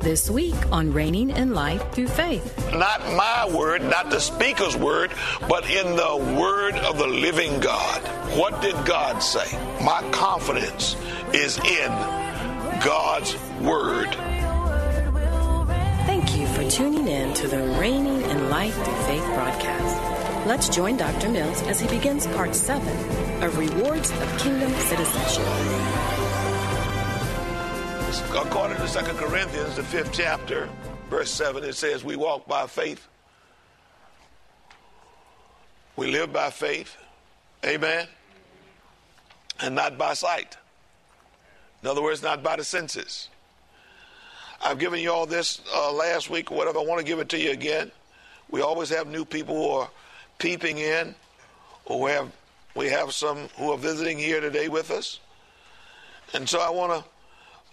This week on Reigning in Life Through Faith. Not my word, not the speaker's word, but in the word of the living God. What did God say? My confidence is in God's word. Thank you for tuning in to the Reigning in Life Through Faith broadcast. Let's join Dr. Mills as he begins part seven of Rewards of Kingdom Citizenship. According to 2 Corinthians, the fifth chapter, verse 7, it says, We walk by faith. We live by faith. Amen. And not by sight. In other words, not by the senses. I've given you all this uh, last week or whatever. I want to give it to you again. We always have new people who are peeping in, or we have, we have some who are visiting here today with us. And so I want to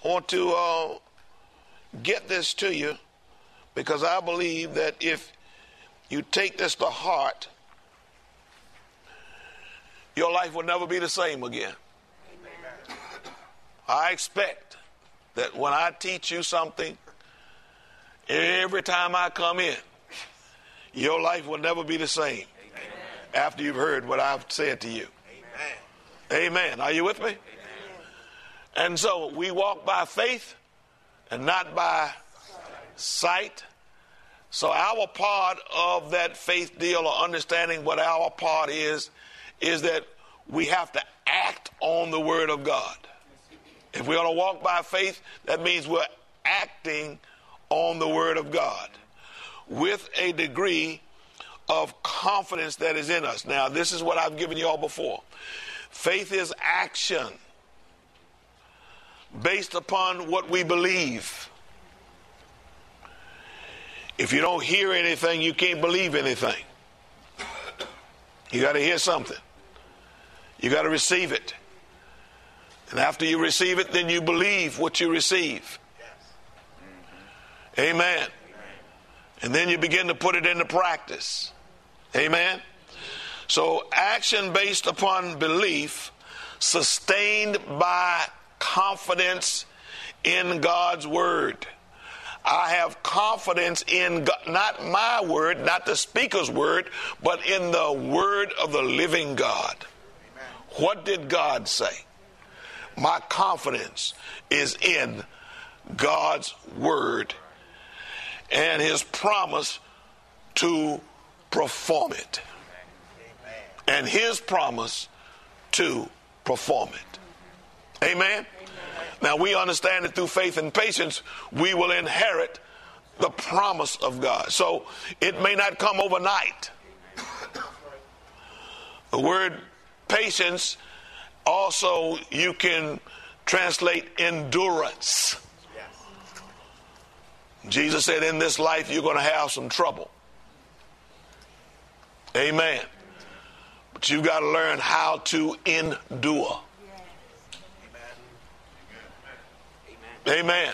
I want to uh, get this to you because I believe that if you take this to heart, your life will never be the same again. Amen. I expect that when I teach you something, every time I come in, your life will never be the same Amen. after you've heard what I've said to you. Amen. Amen. Are you with me? And so we walk by faith and not by sight. So our part of that faith deal or understanding what our part is, is that we have to act on the word of God. If we're going to walk by faith, that means we're acting on the word of God with a degree of confidence that is in us. Now, this is what I've given you all before. Faith is action based upon what we believe. If you don't hear anything, you can't believe anything. You got to hear something. You got to receive it. And after you receive it, then you believe what you receive. Amen. And then you begin to put it into practice. Amen. So, action based upon belief, sustained by confidence in God's word. I have confidence in God, not my word, not the speaker's word, but in the word of the living God. Amen. What did God say? My confidence is in God's word and his promise to perform it. Amen. And his promise to perform it. Amen. Now we understand that through faith and patience, we will inherit the promise of God. So it may not come overnight. The word patience also you can translate endurance. Yes. Jesus said, In this life, you're going to have some trouble. Amen. But you've got to learn how to endure. Amen.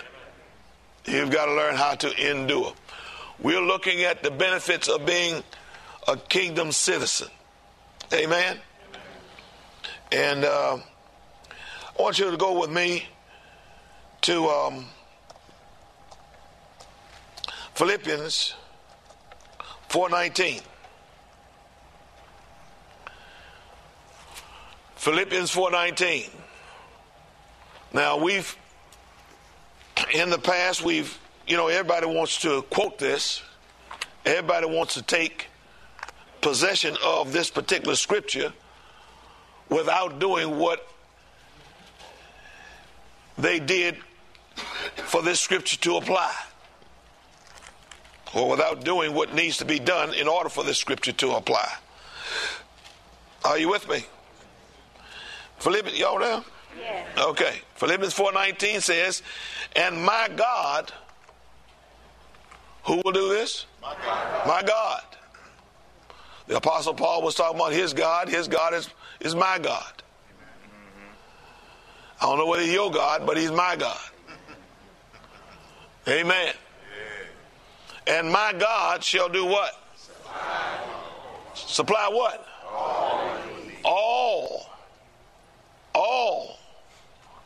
You've got to learn how to endure. We're looking at the benefits of being a kingdom citizen. Amen. And uh, I want you to go with me to um, Philippians 4:19. Philippians 4:19. Now we've in the past, we've, you know, everybody wants to quote this. Everybody wants to take possession of this particular scripture without doing what they did for this scripture to apply, or without doing what needs to be done in order for this scripture to apply. Are you with me? Philippians, y'all there? Okay. Philippians 4:19 says, "And my God, who will do this? My God. My God. The Apostle Paul was talking about his God. His God is, is my God. I don't know whether he's your God, but he's my God. Amen. And my God shall do what? Supply, Supply what? All. All. All.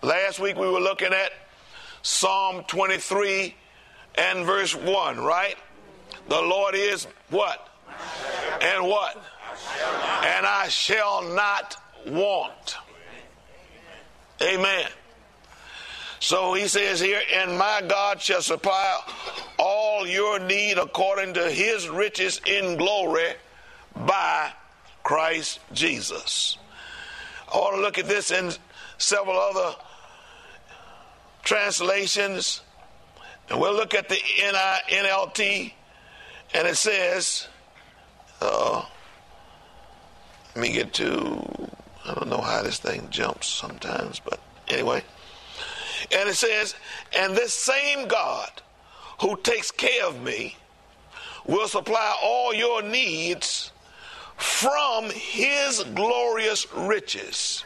Last week we were looking at Psalm 23 and verse 1, right? The Lord is what? And what? And I shall not want. Amen. So he says here, and my God shall supply all your need according to his riches in glory by Christ Jesus. I want to look at this in several other translations. And we'll look at the NLT, and it says, uh, let me get to, I don't know how this thing jumps sometimes, but anyway. And it says, and this same God who takes care of me will supply all your needs from his glorious riches.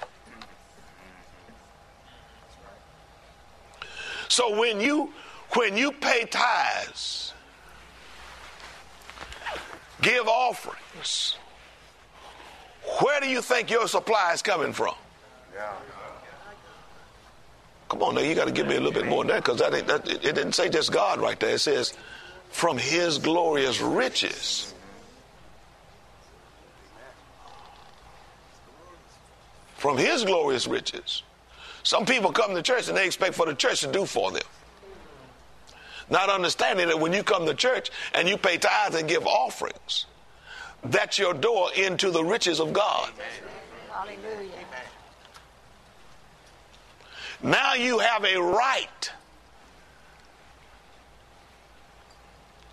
So when you when you pay tithes, give offerings, where do you think your supply is coming from? Come on now, you got to give me a little bit more than that because that, that, it didn't say just God right there. It says from His glorious riches. From His glorious riches. Some people come to church and they expect for the church to do for them. Not understanding that when you come to church and you pay tithes and give offerings, that's your door into the riches of God. Hallelujah. Now you have a right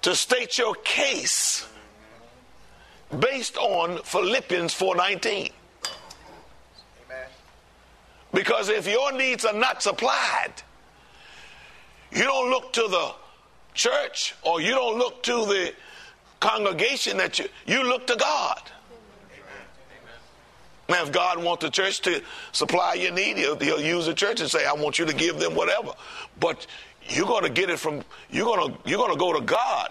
to state your case based on Philippians 4:19. Because if your needs are not supplied, you don't look to the church or you don't look to the congregation that you you look to God. Now, if God wants the church to supply your need, he'll, he'll, use the church and say, "I want you to give them whatever." But you're going to get it from you're going to you're going to go to God.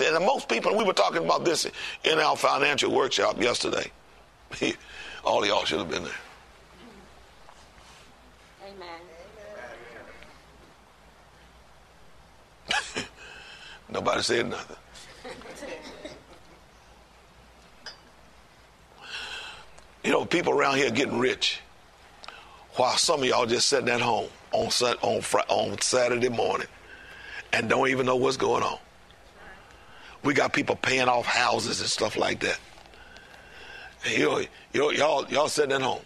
And most people, we were talking about this in our financial workshop yesterday. All of y'all should have been there. Nobody said nothing. you know, people around here getting rich, while some of y'all just sitting at home on on on Saturday morning and don't even know what's going on. We got people paying off houses and stuff like that. You know, y'all y'all sitting at home.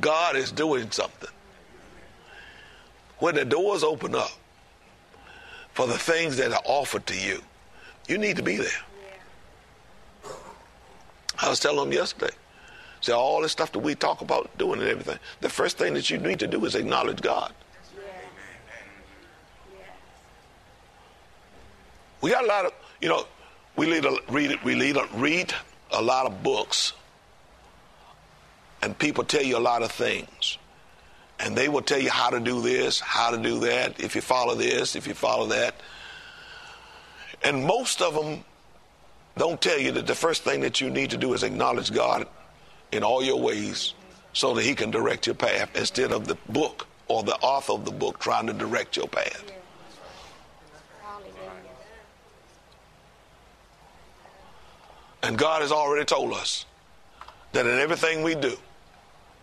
God is doing something. When the doors open up, for the things that are offered to you. You need to be there. I was telling them yesterday. See, all this stuff that we talk about doing and everything, the first thing that you need to do is acknowledge God. We got a lot of, you know, we read, a, read, we read a, read a lot of books, and people tell you a lot of things and they will tell you how to do this, how to do that, if you follow this, if you follow that. And most of them don't tell you that the first thing that you need to do is acknowledge God in all your ways so that He can direct your path instead of the book or the author of the book trying to direct your path. And God has already told us that in everything we do,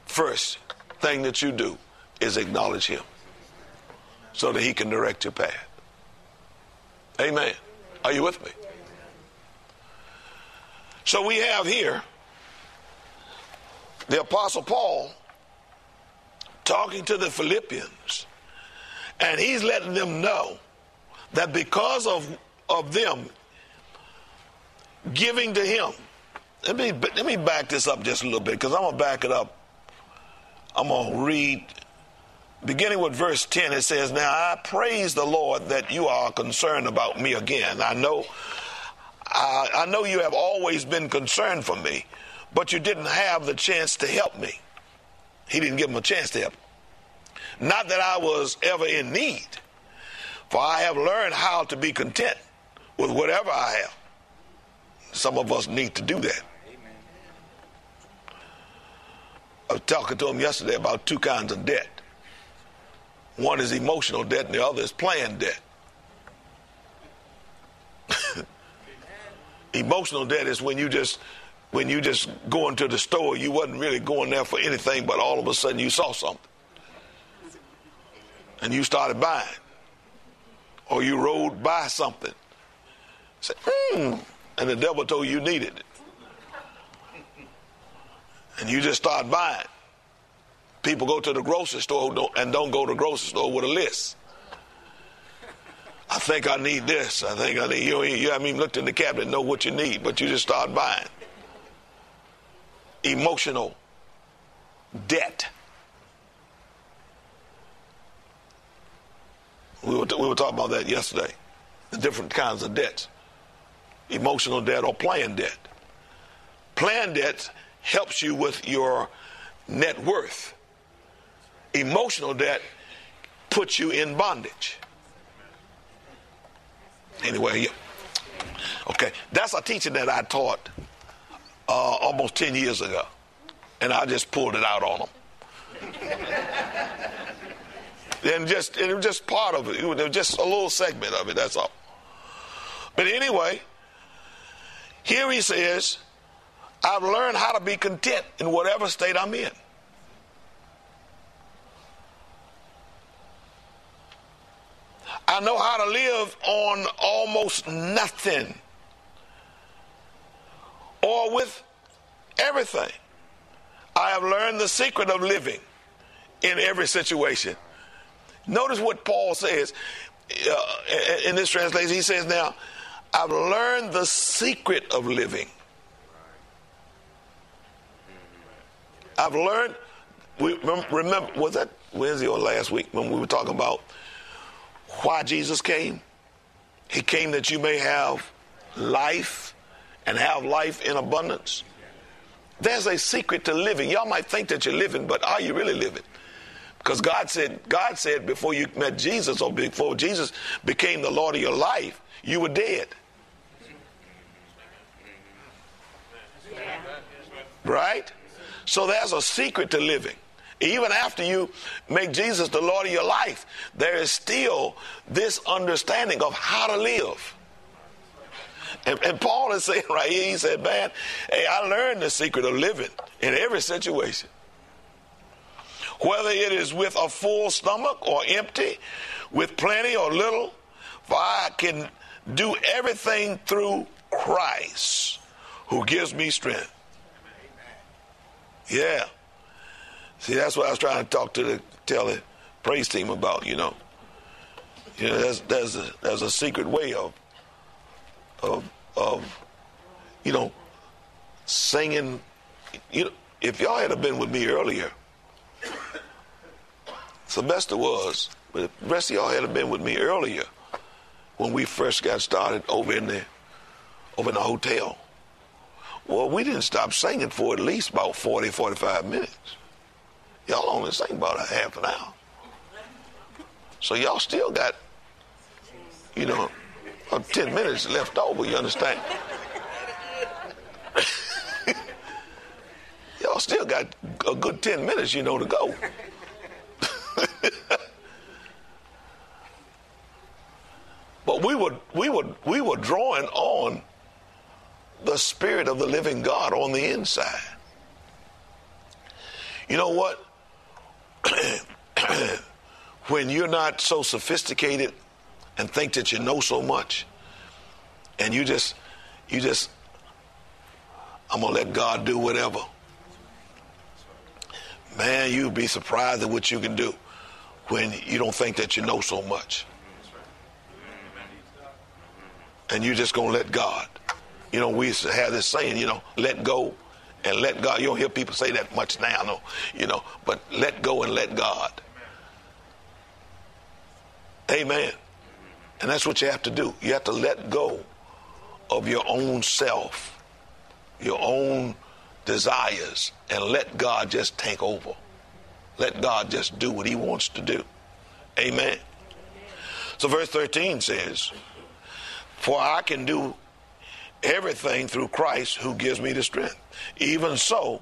first thing that you do is acknowledge Him so that He can direct your path. Amen. Are you with me? So we have here the Apostle Paul talking to the Philippians, and he's letting them know that because of, of them giving to him, let me, let me back this up just a little bit because I'm going to back it up. I'm going to read, beginning with verse 10, it says, Now I praise the Lord that you are concerned about me again. I know, I, I know you have always been concerned for me, but you didn't have the chance to help me. He didn't give him a chance to help. Not that I was ever in need, for I have learned how to be content with whatever I have. Some of us need to do that. I was talking to him yesterday about two kinds of debt. One is emotional debt, and the other is planned debt. emotional debt is when you just when you just go into the store, you wasn't really going there for anything, but all of a sudden you saw something. And you started buying. Or you rode by something. Said, hmm. And the devil told you you needed it. And you just start buying. People go to the grocery store and don't go to the grocery store with a list. I think I need this. I think I need you. You haven't even looked in the cabinet know what you need, but you just start buying emotional debt. We were, we were talking about that yesterday. The different kinds of debts emotional debt or planned debt. Planned debt helps you with your net worth, emotional debt puts you in bondage. Anyway, yeah. Okay, that's a teaching that I taught uh, almost 10 years ago. And I just pulled it out on them. and just it was just part of it. It was just a little segment of it, that's all. But anyway, here he says, I've learned how to be content in whatever state I'm in. I know how to live on almost nothing or with everything. I have learned the secret of living in every situation. Notice what Paul says uh, in this translation. He says, Now, I've learned the secret of living. I've learned, we remember, was that Wednesday or last week when we were talking about why Jesus came? He came that you may have life and have life in abundance. There's a secret to living. Y'all might think that you're living, but are you really living? Because God said, God said before you met Jesus or before Jesus became the Lord of your life, you were dead. Right? So there's a secret to living. Even after you make Jesus the Lord of your life, there is still this understanding of how to live. And, and, Paul is saying right here, he said, Man, hey, I learned the secret of living in every situation. Whether it is with a full stomach or empty, with plenty or little, for I can do everything through Christ who gives me strength. Yeah. See, that's what I was trying to talk to the tell the praise team about, you know. You know, there's there's a there's a secret way of of of you know singing. You know, if y'all had been with me earlier, Sylvester was, but the rest of y'all had been with me earlier when we first got started over in the over in the hotel. Well, we didn't stop singing for at least about 40, 45 minutes. Y'all only sing about a half an hour. So y'all still got, you know, uh, 10 minutes left over, you understand? Y'all still got a good 10 minutes, you know, to go. but we were, we, were, we were drawing on the Spirit of the living God on the inside. You know what? when you're not so sophisticated and think that you know so much and you just you just i'm gonna let god do whatever Man, you'd be surprised at what you can do when you don't think that you know so much. And you're just to let God. You know, we used to have this saying, you know, let go and let God. You don't hear people say that much now, no, you know, but let go and let God. Amen. And that's what you have to do. You have to let go of your own self, your own desires, and let God just take over. Let God just do what He wants to do. Amen. So, verse 13 says, For I can do everything through Christ who gives me the strength. Even so,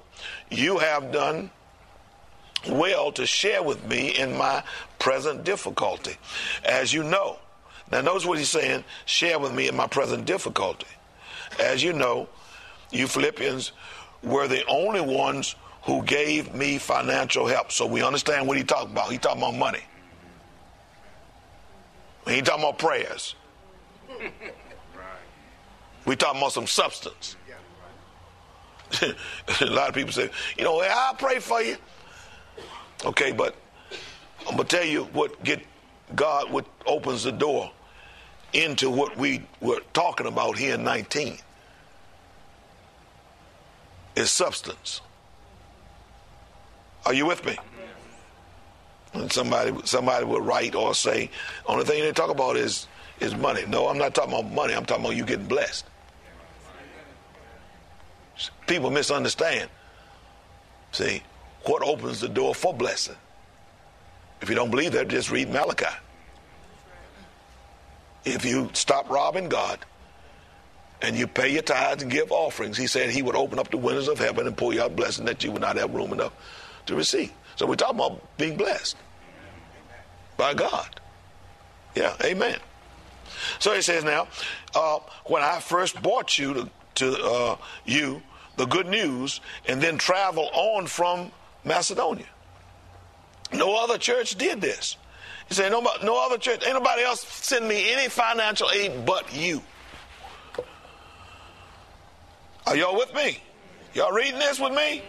you have done well to share with me in my present difficulty. As you know, now notice what he's saying share with me in my present difficulty. As you know, you Philippians were the only ones who gave me financial help. So we understand what he talking about. He talking about money. He talking about prayers. We talking about some substance. a lot of people say, you know, I'll pray for you. Okay, but I'm gonna tell you what get God what opens the door into what we were talking about here in 19 is substance. Are you with me? And somebody somebody would write or say, only thing they talk about is is money. No, I'm not talking about money. I'm talking about you getting blessed. People misunderstand. See, what opens the door for blessing? If you don't believe that, just read Malachi. If you stop robbing God and you pay your tithes and give offerings, he said he would open up the windows of heaven and pour you out blessing that you would not have room enough to receive. So we're talking about being blessed by God. Yeah, amen. So he says now, uh, when I first brought you to, to uh, you the good news and then travel on from Macedonia. No other church did this. He said, no, no other church, ain't nobody else send me any financial aid but you. Are y'all with me? Y'all reading this with me?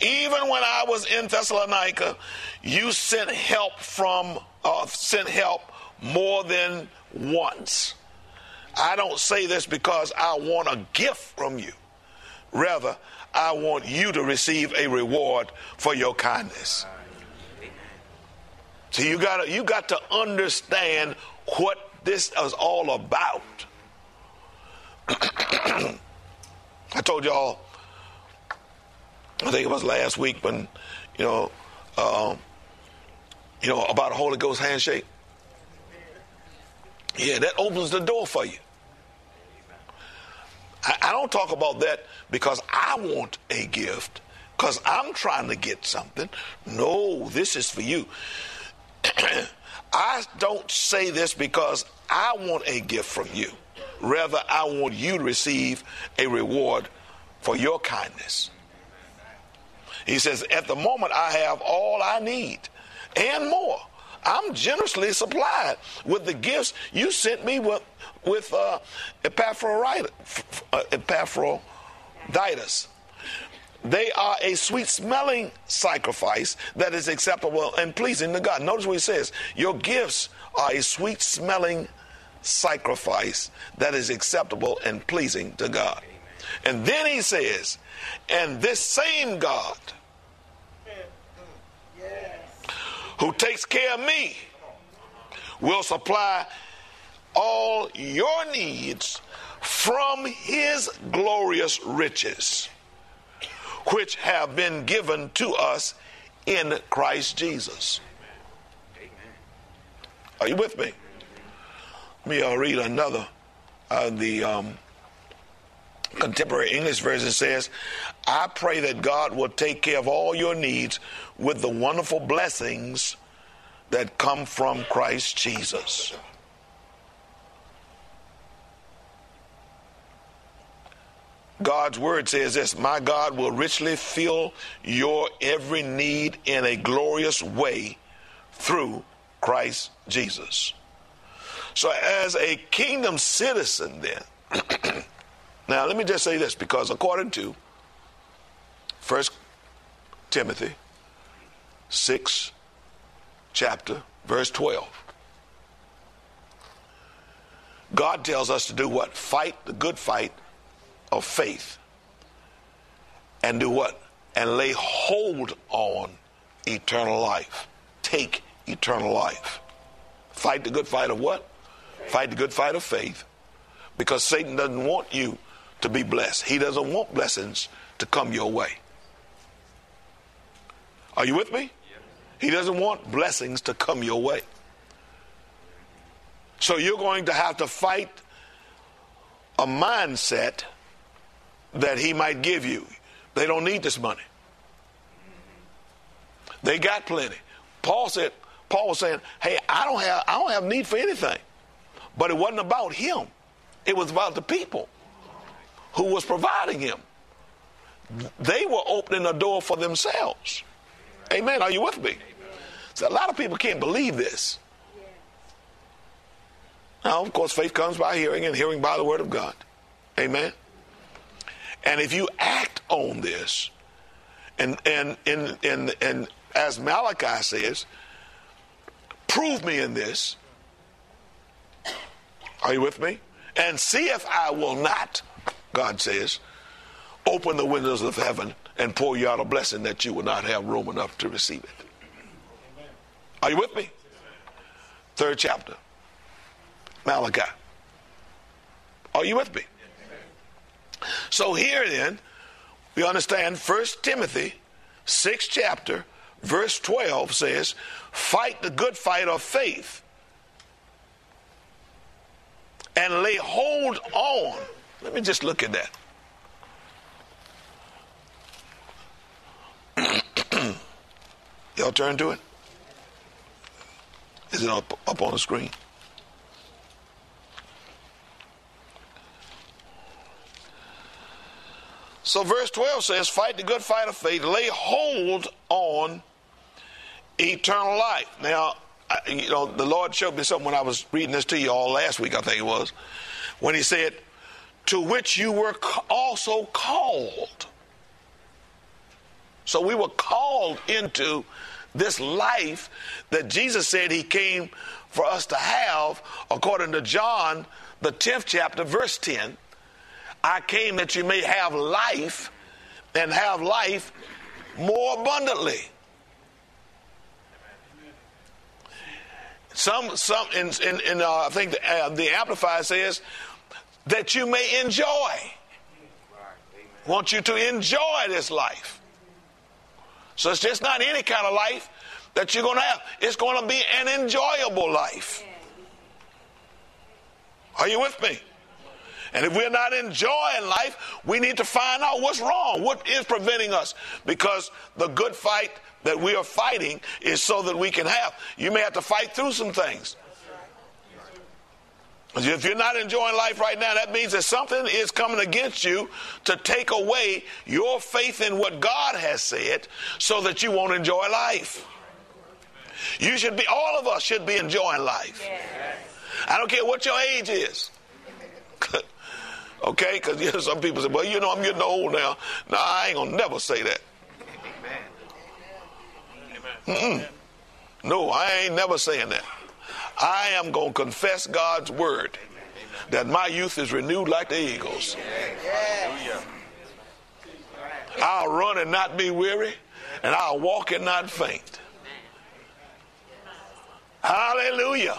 Even when I was in Thessalonica, you sent help from uh, sent help more than once. I don't say this because I want a gift from you. Rather, I want you to receive a reward for your kindness. So you got you got to understand what this is all about. I told y'all, I think it was last week when, you know, um, you know about a Holy Ghost handshake. Yeah, that opens the door for you. I, don't talk about that because I want a gift, because I'm trying to get something. No, this is for you. I don't say this because I want a gift from you. Rather, I want you to receive a reward for your kindness. He says, At the moment, I have all I need and more. I'm generously supplied with the gifts you sent me with, with uh, Epaphroditus. They are a sweet smelling sacrifice that is acceptable and pleasing to God. Notice what he says Your gifts are a sweet smelling sacrifice that is acceptable and pleasing to God. And then he says, And this same God who takes care of me will supply all your needs from his glorious riches, which have been given to us in Christ Jesus. Are you with me? Let me uh, read another. Uh, the um, contemporary English version says, I pray that God will take care of all your needs with the wonderful blessings that come from Christ Jesus. God's word says this My God will richly fill your every need in a glorious way through Christ Jesus. So, as a kingdom citizen, then, now let me just say this because according to First Timothy 6th chapter, verse 12. God tells us to do what? Fight the good fight of faith. And do what? And lay hold on eternal life. Take eternal life. Fight the good fight of what? Fight the good fight of faith. Because Satan doesn't want you to be blessed. He doesn't want blessings to come your way. Are you with me? He doesn't want blessings to come your way. So you're going to have to fight a mindset that he might give you. They don't need this money. They got plenty. Paul said, Paul was saying, Hey, I don't have I don't have need for anything. But it wasn't about him. It was about the people who was providing him. They were opening a door for themselves. Amen. Are you with me? So a lot of people can't believe this. Now, of course, faith comes by hearing, and hearing by the word of God. Amen. And if you act on this, and and and and, and as Malachi says, prove me in this. Are you with me? And see if I will not, God says, open the windows of heaven and pour you out a blessing that you will not have room enough to receive it. Are you with me? Third chapter. Malachi. Are you with me? So here then, we understand First Timothy, sixth chapter, verse 12 says, Fight the good fight of faith and lay hold on. Let me just look at that. Y'all turn to it? Is it up, up on the screen? So verse 12 says, Fight the good fight of faith, lay hold on eternal life. Now, you know, the Lord showed me something when I was reading this to you all last week, I think it was, when He said, To which you were also called. So we were called into this life that Jesus said He came for us to have, according to John, the 10th chapter, verse 10. I came that you may have life and have life more abundantly. Some, some, in, in, in uh, I think the, uh, the Amplified says that you may enjoy. Want you to enjoy this life. So it's just not any kind of life that you're going to have. It's going to be an enjoyable life. Are you with me? And if we're not enjoying life, we need to find out what's wrong. What is preventing us? Because the good fight that we are fighting is so that we can have. You may have to fight through some things. If you're not enjoying life right now, that means that something is coming against you to take away your faith in what God has said so that you won't enjoy life. You should be, all of us should be enjoying life. I don't care what your age is. Okay? Because you know, some people say, well, you know, I'm getting old now. No, I ain't going to never say that. Mm-mm. No, I ain't never saying that. I am going to confess God's word that my youth is renewed like the eagles. I'll run and not be weary, and I'll walk and not faint. Hallelujah.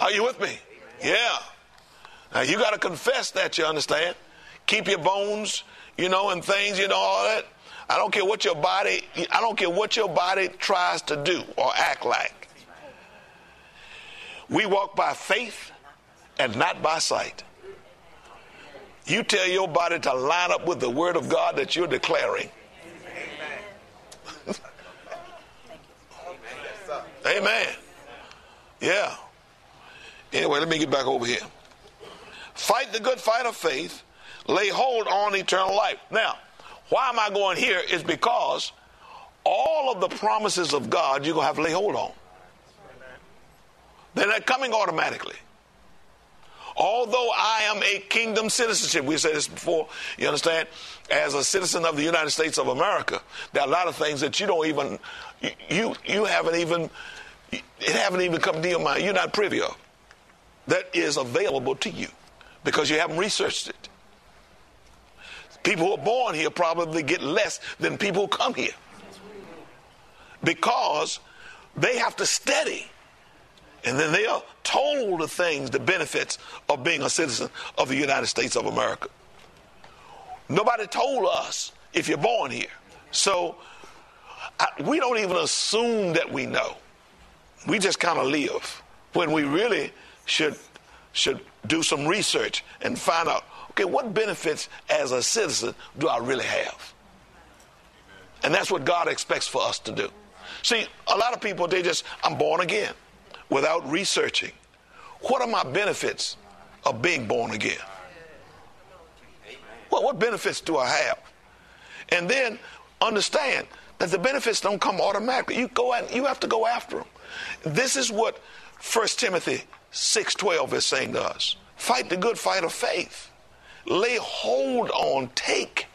Are you with me? Yeah. Now you got to confess that, you understand? Keep your bones, you know, and things, you know, all that. I don't care what your body, I don't care what your body tries to do or act like. We walk by faith and not by sight. You tell your body to line up with the word of God that you're declaring. Amen. Amen. Yeah. Anyway, let me get back over here. Fight the good fight of faith. Lay hold on eternal life. Now, why am I going here? Is because all of the promises of God you're going to have to lay hold on. They're not coming automatically. Although I am a kingdom citizenship, we said this before, you understand? As a citizen of the United States of America, there are a lot of things that you don't even, you, you haven't even, it haven't even come to your mind. You're not privy of. That is available to you because you haven't researched it. People who are born here probably get less than people who come here because they have to study and then they are told the things, the benefits of being a citizen of the United States of America. Nobody told us if you're born here. So I, we don't even assume that we know. We just kind of live when we really should should do some research and find out okay what benefits as a citizen do I really have? And that's what God expects for us to do. See, a lot of people they just I'm born again without researching what are my benefits of being born again? What benefits do I have? And then understand that the benefits don't come automatically. You go and you have to go after them. This is what 1 Timothy 6:12 is saying to us. Fight the good fight of faith. Lay hold on, take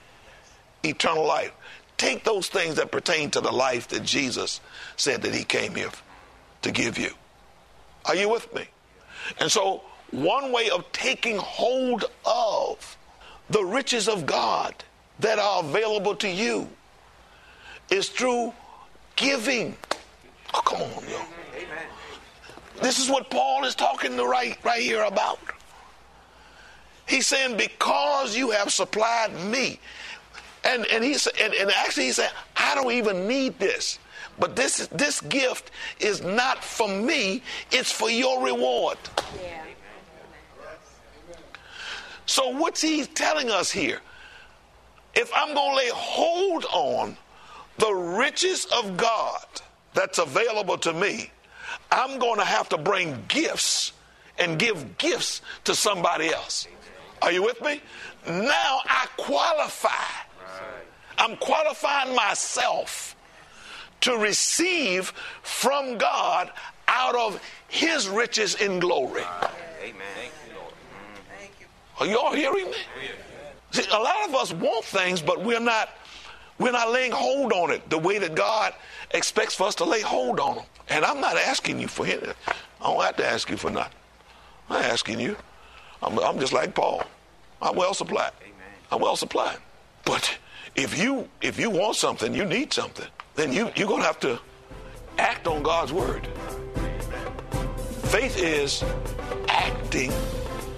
eternal life. Take those things that pertain to the life that Jesus said that he came here to give you. Are you with me? And so, one way of taking hold of the riches of God that are available to you is through giving. Oh, come on, yo. This is what Paul is talking to right, right here about. He's saying, because you have supplied me. And, and, he, and, and actually, he said, I don't even need this. But this, this gift is not for me, it's for your reward. Yeah. So, what's he telling us here? If I'm going to lay hold on the riches of God that's available to me, I'm going to have to bring gifts and give gifts to somebody else. Are you with me? Now I qualify. I'm qualifying myself to receive from God out of his riches in glory. Amen. Are you all hearing me? See, a lot of us want things, but we're not we're not laying hold on it the way that God expects for us to lay hold on them. And I'm not asking you for anything. I don't have to ask you for nothing. I'm not asking you. I'm, I'm just like Paul. I'm well supplied. I'm well supplied. But if you if you want something, you need something, then you, you're gonna have to act on God's word. Faith is acting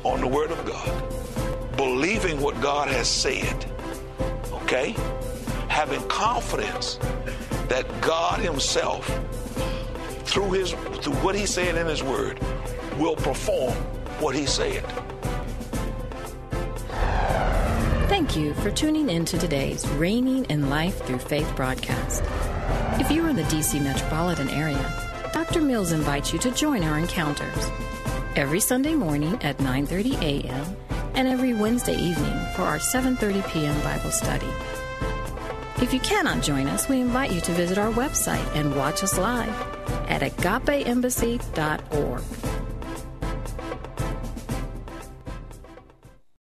on the word of God, believing what God has said. Okay? Having confidence that God Himself through his through what he said in his word will perform what he said. Thank you for tuning in to today's Reigning in Life Through Faith broadcast. If you are in the DC metropolitan area, Dr. Mills invites you to join our encounters every Sunday morning at 9:30 a.m. and every Wednesday evening for our 7:30 p.m. Bible study. If you cannot join us, we invite you to visit our website and watch us live at agapeembassy.org.